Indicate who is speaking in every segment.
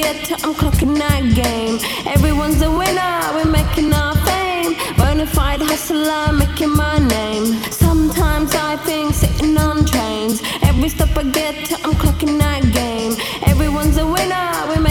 Speaker 1: get to, I'm clocking that game. Everyone's a winner, we're making our fame. Bonafide hustler, making my name. Sometimes I think sitting on trains. Every stop I get to, I'm clocking that game. Everyone's a winner, we're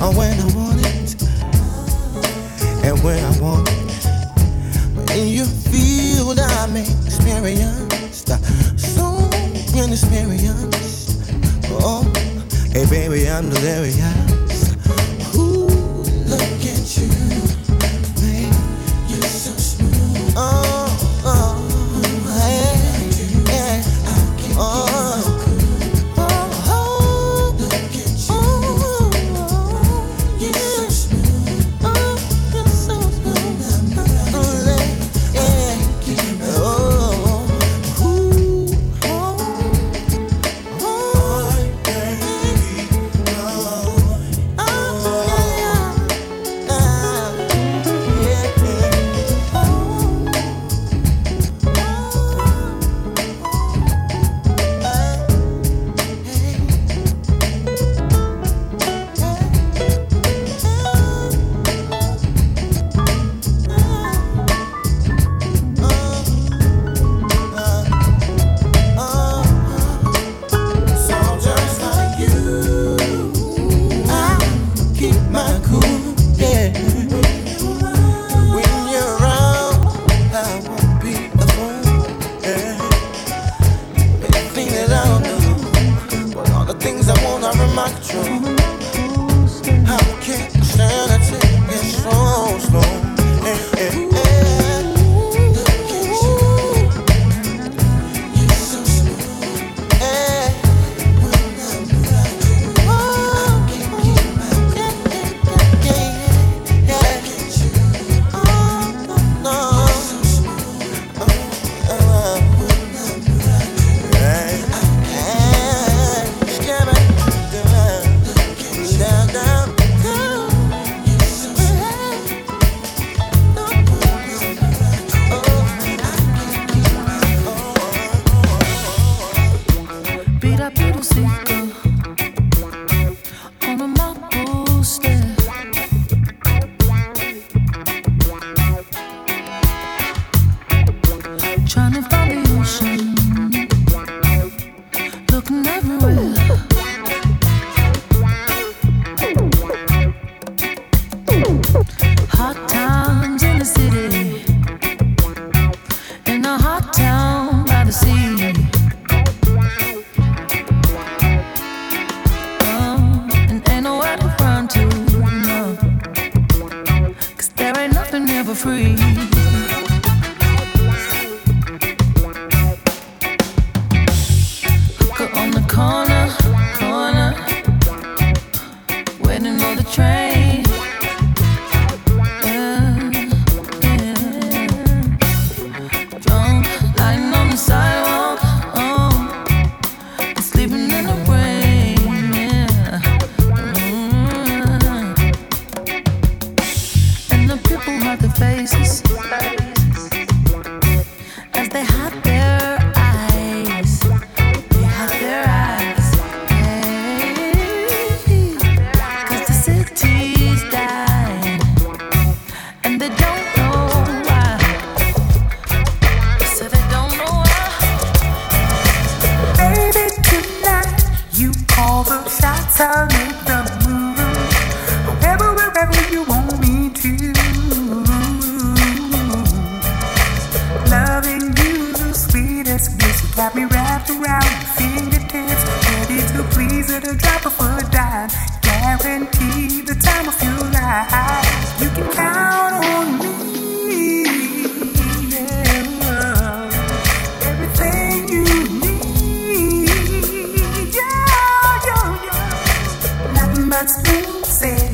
Speaker 2: when I'm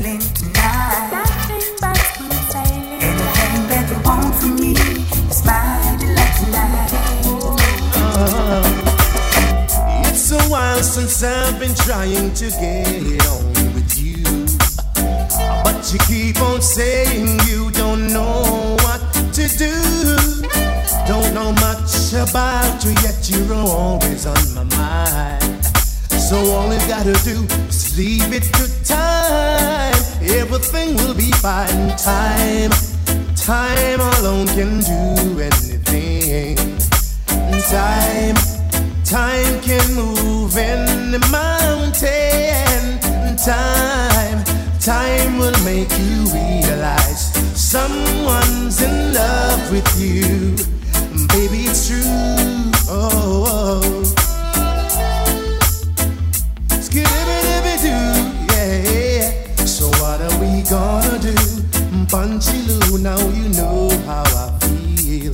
Speaker 3: tonight. Nothing but. Anything that you want from me tonight.
Speaker 4: It's a while since I've been trying to get on with you. But you keep on saying you don't know what to do. Don't know much about you, yet you're always on my mind. So all I've gotta do is leave it to time everything will be fine. Time, time alone can do anything. Time, time can move any mountain. Time, time will make you realize someone's in love with you. Baby, it's true. oh. oh. oh. Panchilou, now you know how I feel.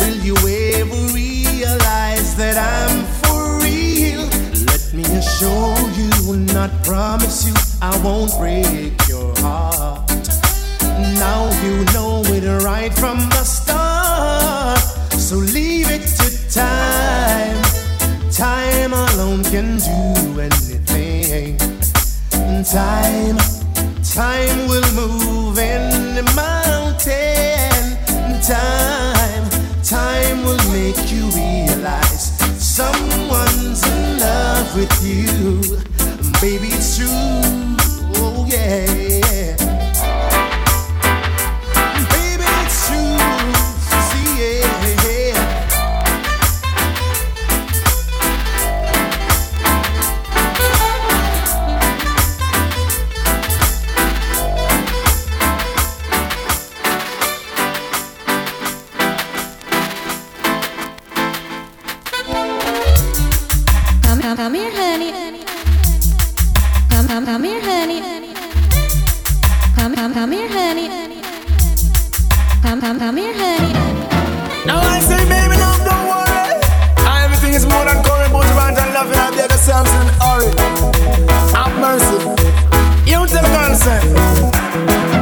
Speaker 4: Will you ever realize that I'm for real? Let me assure you, not promise you, I won't break your heart. Now you know it right from the start. So leave it to time. Time alone can do anything. Time Time will move in the mountain. Time, time will make you realize someone's in love with you. Baby, it's true. Oh, yeah.
Speaker 5: Come, come here, honey. Come, come, come here, honey. Come, come, come here, honey. Come, come, come here, honey.
Speaker 6: Now I say, baby, no, don't worry. Everything is more than curry, but you and love and the other Samson, hurry. Have mercy. You tell the girl, sir.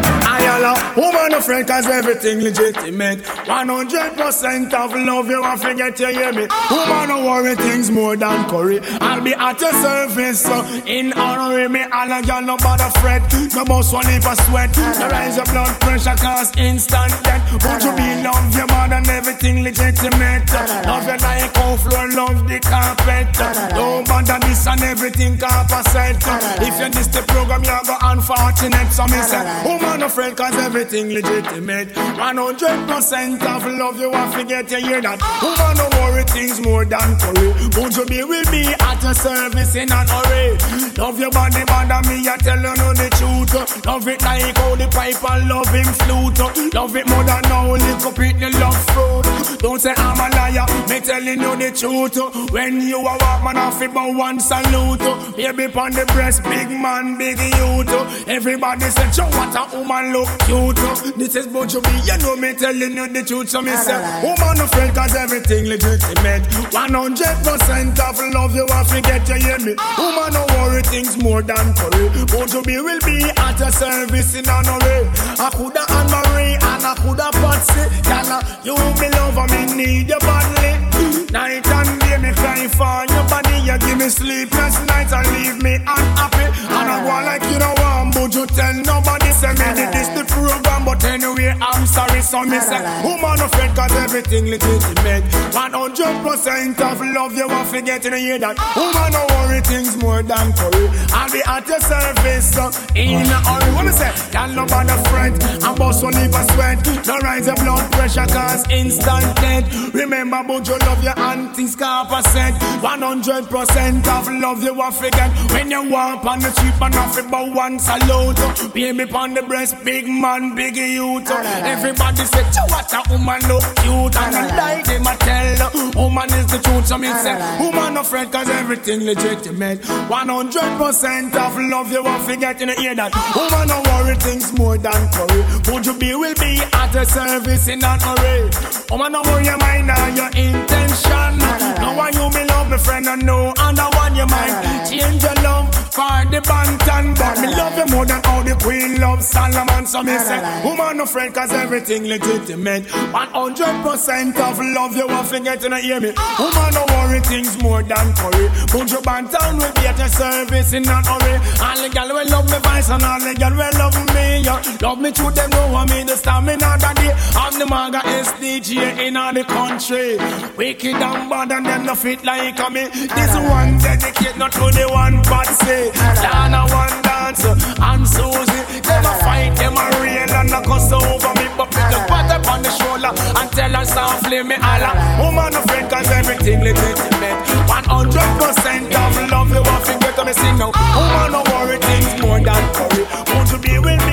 Speaker 6: Woman a friend cause everything legitimate. 100% of love you won't forget you hear me? Woman a worry things more than curry. I'll be at your service so in honor of me and a girl no bother fret. No boss one if I sweat. No rise your blood pressure cause instant death. Would you be love your mother and everything legitimate? Love you like on floor love the carpet. Don't bother this and everything carpet If you miss the program you're go unfortunate So me say woman a friend cause everything legitimate. 100% of love you want to get you hear that. Woman no worry things more than curry. Won't you be with me at your service in an hurry? Love your body, bother me, I tell you know the truth. Love it like how the pipe and love him flute. Love it more than now, lick up the love fruit. Don't say I'm a liar, me telling you the truth. When you a walk, man, I feel about one salute. Baby on the breast, big man, big youth. Everybody say, Joe, what a woman look cute. This is Buju B, you know me telling you the truth. So me say, woman no friend, cause everything legitimate. 100% of love you have to get, you hear me? Ah. Woman no worry things more than curry. Buju B will be at your service in an hurry. I coulda Anne Marie and I coulda Patsy. Can you be love me need you badly. Night and day me cry for your body. You give me sleepless nights and leave me unhappy. And I want like you know one, but you tell nobody. Say me did this the program, but anyway I'm sorry. So me say, woman fed cause everything legitimate. 100% of love you want to get in the hear that. Woman no worry things more than curry. I'll be at your service so in a hurry. What me say? Tell nobody friend. I'm boss will leave a sweat. No rise your blood pressure cause instant dead. Remember about your love your aunties car percent. 100% of love you want to get. When you walk on the street and off about one salute. Baby on the breast, big man, big youth. Everybody say, what a woman look cute. And I like them, I tell woman is the truth. So me say, woman no friend cause everything legitimate. 100% of love you want to get in the ear that. Woman no worry things more than curry. Would you be, will be at a service in an hurry. Woman no worry your mind and your intention. No one you be love me friend and no other one you mind. Change your love for the bantan. But me love you more than all the queen love Solomon. So me say, woman no friend cause everything legitimate. 100% of love you want to get in hear me. Ah. Woman no worry things more than curry. Buju Banton at your service in an hurry. All the gal will love me voice and all the gal will love me. Yeah. Love me through them know what me the stamina daddy. I'm the maga SDG in all the country. Wicked and bad and them no fit like me. This one dedicate not to the one but say. Dana one dance and Susie. Them a fight, them a rain and a cuss over me. But pick the pat up on the shoulder and tell her softly me holla. Woman no friend cause everything legitimate. 100% of love you want to get on me sing now. Woman no worry things more than curry. Want to be with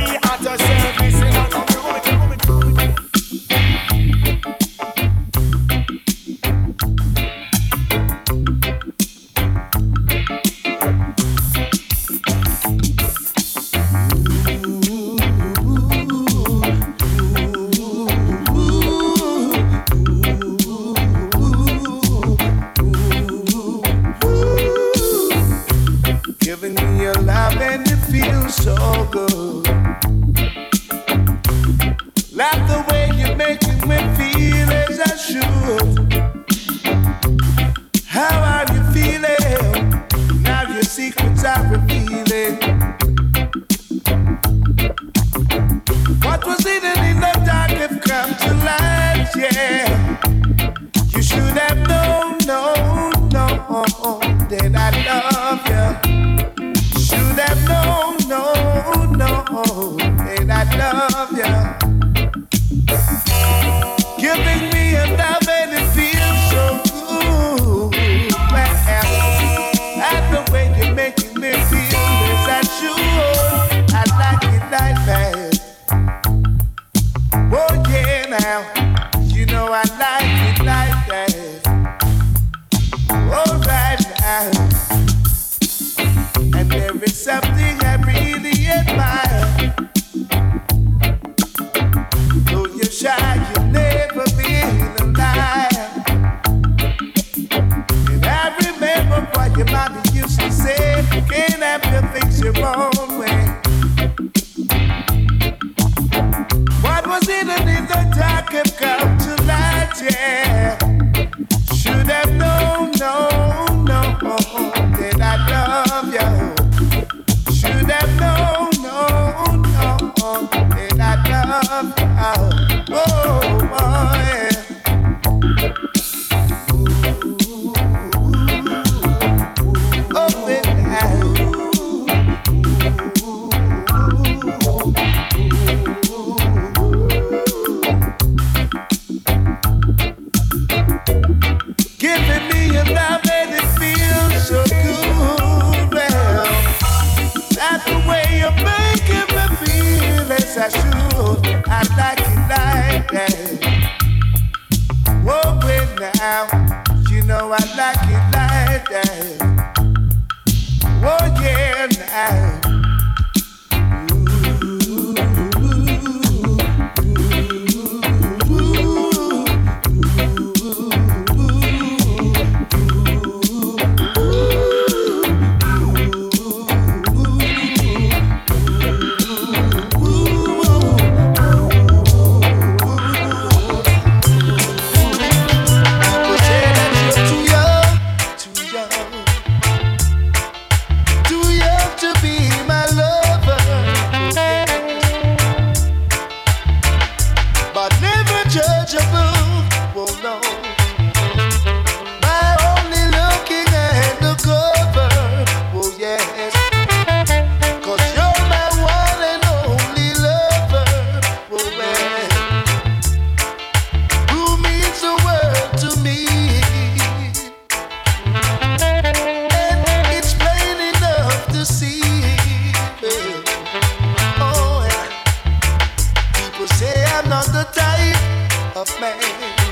Speaker 7: yours,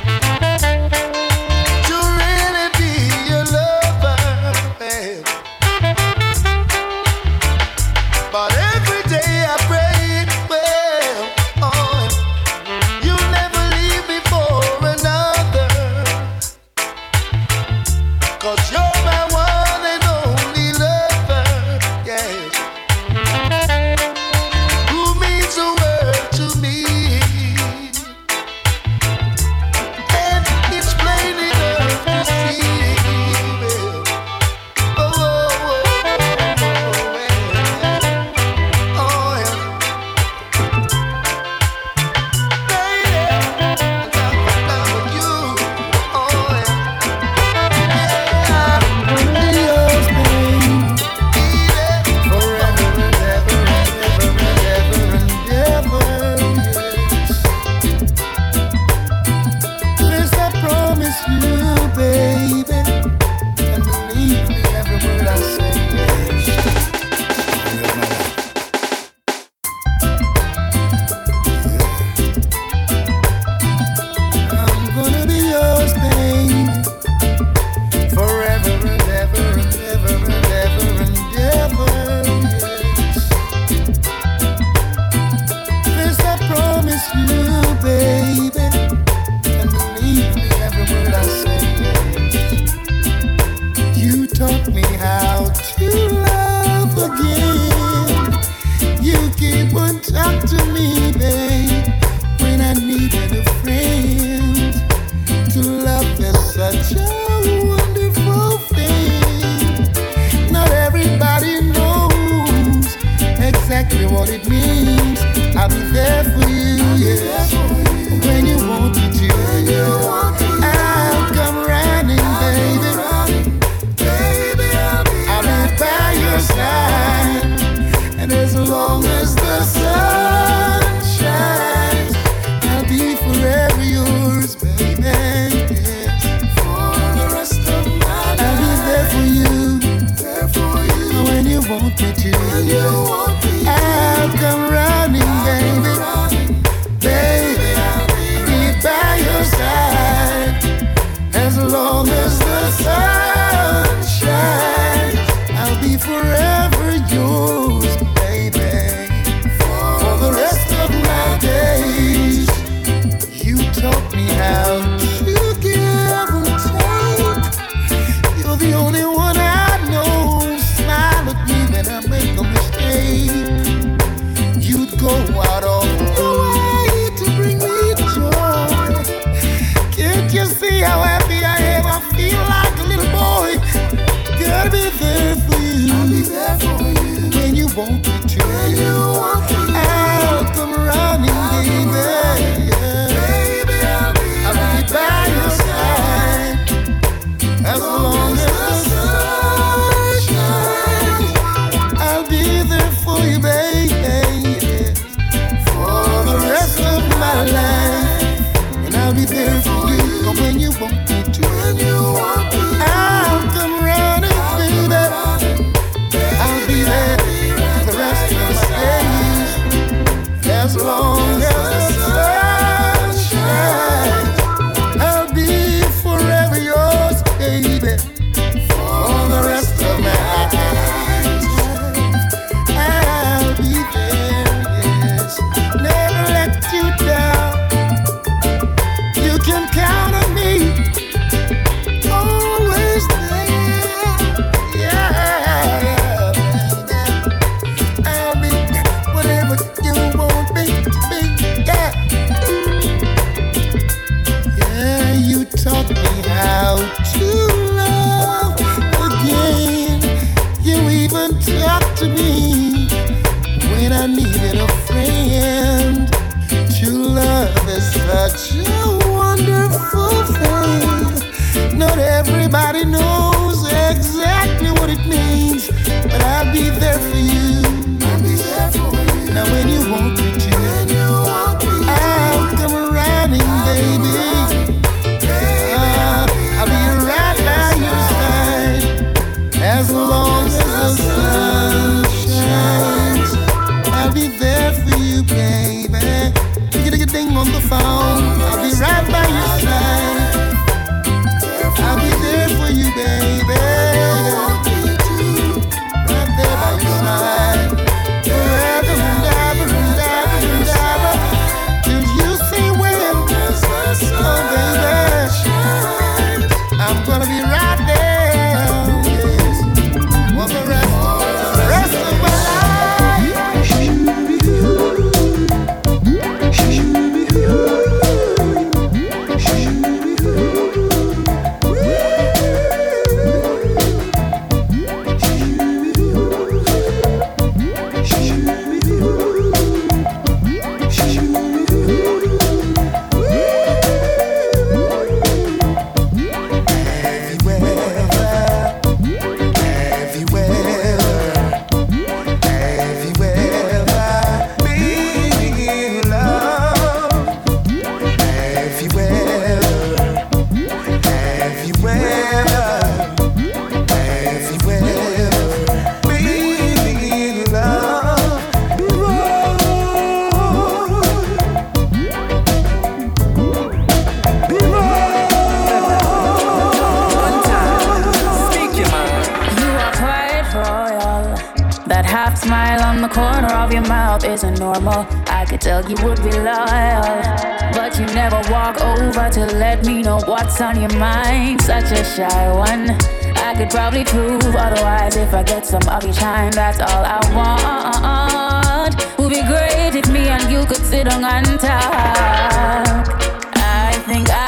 Speaker 8: I'm gonna be
Speaker 9: That half smile on the corner of your mouth isn't normal. I could tell you would be loyal, but you never walk over to let me know what's on your mind. Such a shy one. I could probably prove otherwise if I get some of your time. That's all I want. Would be great if me and you could sit on and talk. I think I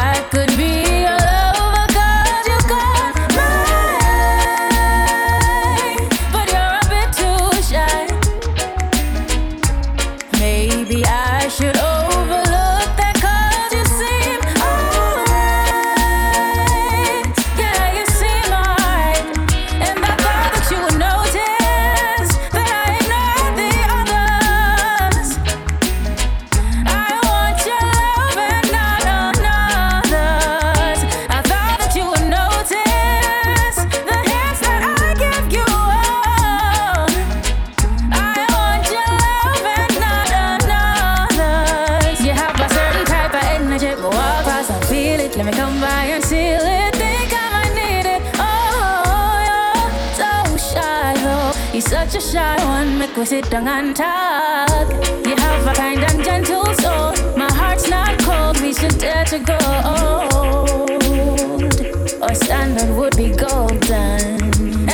Speaker 9: shy one, make we sit down and talk. You have a kind and gentle soul. My heart's not cold, we should dare to go. Our standard would be golden.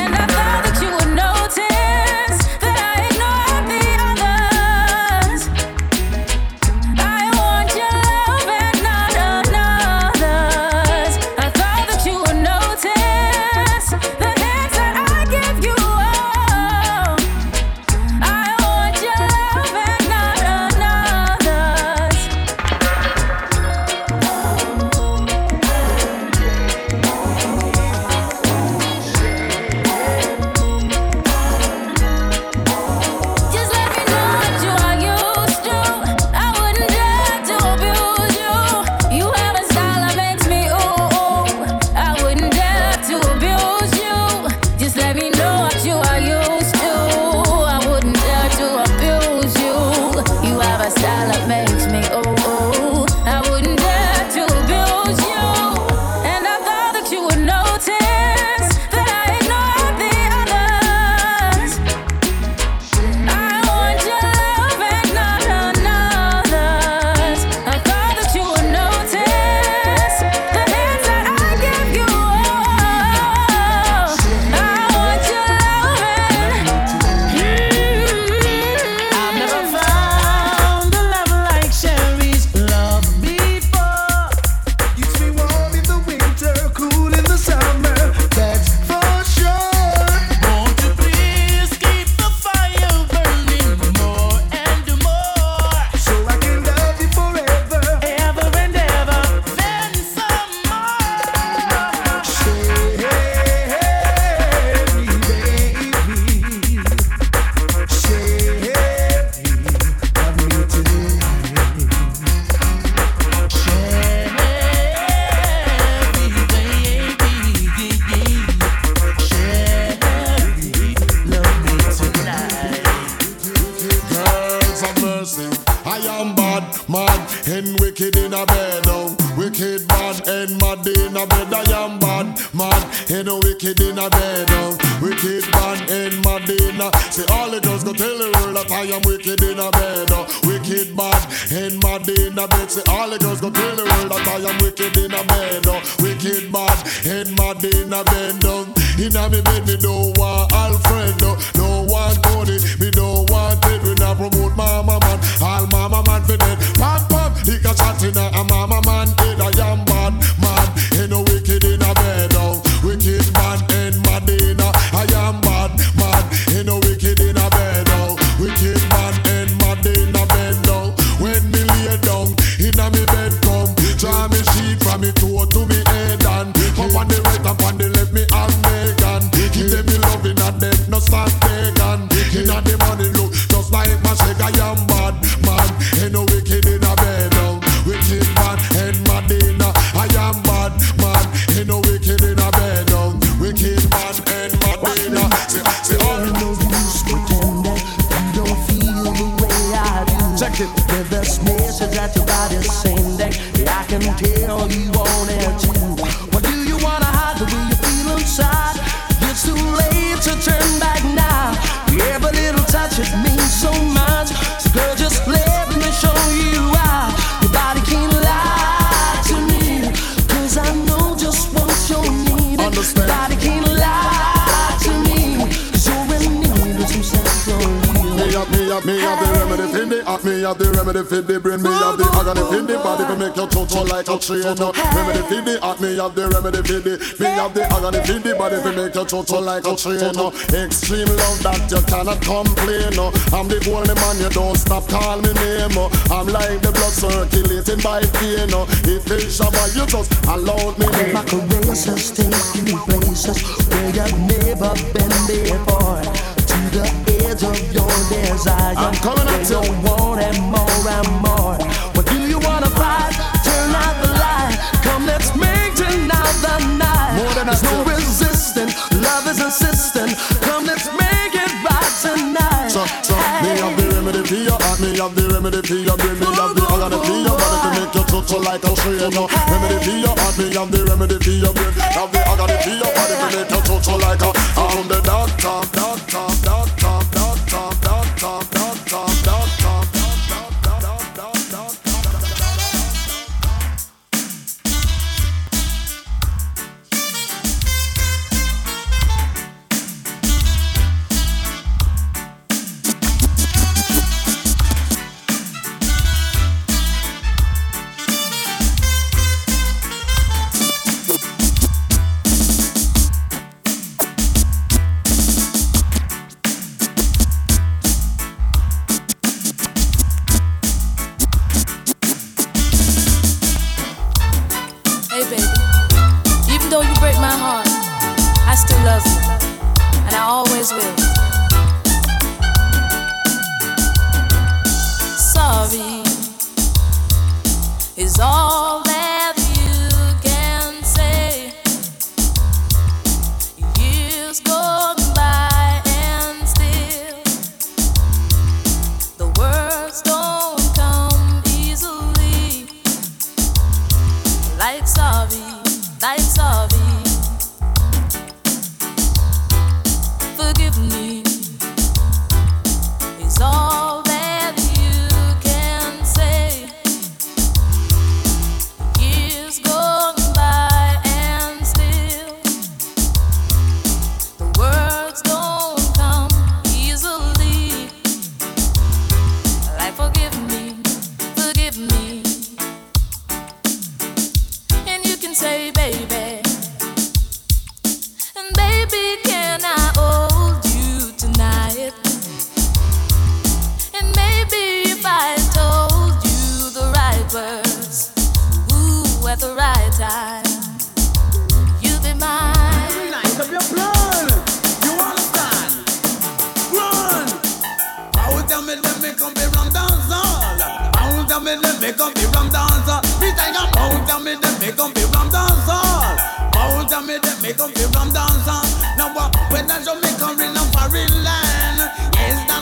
Speaker 10: Cause me have the remedy for the brain, me have the agony for the body to make you chocho like a tree. No remedy for the heart, me have the remedy for the. Me have the agony for the body to make you chocho like a tree. No extreme love that you cannot complain. No, I'm the only man you don't stop call me name. No, I'm like the blood circulating by pain. No, if it's Shabbat, you just allow me. Like
Speaker 11: a racist in places where you've never been before the edge of your desire. I'm coming up to you want it more and more. What do you wanna fight? Turn out the light. Come, let's make tonight the night. More than There's no resisting. Love is insistent. Come, let's make it right tonight. So, so, hey. me have the remedy
Speaker 10: for your heart. Me have the remedy for your brain. Me have the organ for your body to make you touch like a stranger. Hey. Remedy for your heart. Me have the remedy for your brain. Have the organ for your body to make you touch like a. I'm the doctor.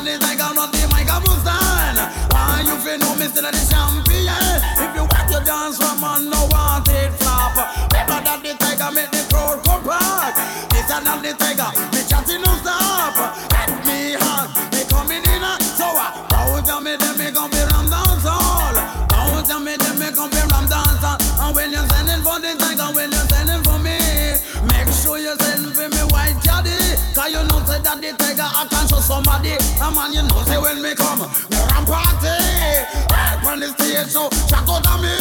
Speaker 12: the tiger, not the mic, I'm Busan. Why you feel no me still the champion? If you want to dance, one man, no want it flop. Better than the tiger, make the crowd come back. This and not the tiger, me chatting no stop. Somebody. A man you know say when me come, me ram party. Right on the stage so shout out to me.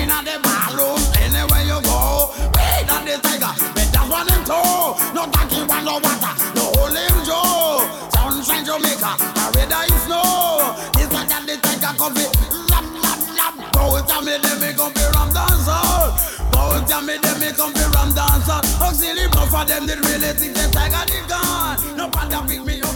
Speaker 12: In the ballroom, anywhere you go. Wait on the tiger, me that's one him too. No donkey want no water, no him Joe. Sunshine Jamaica, I read I snow. This like that the tiger coffee. Lap lap lap. Go tell me them me gon' be ram dancer. Go tell me them me gon' be ram dancer. Auxiliary but for them they really think the tiger is gone. No bother pick me up.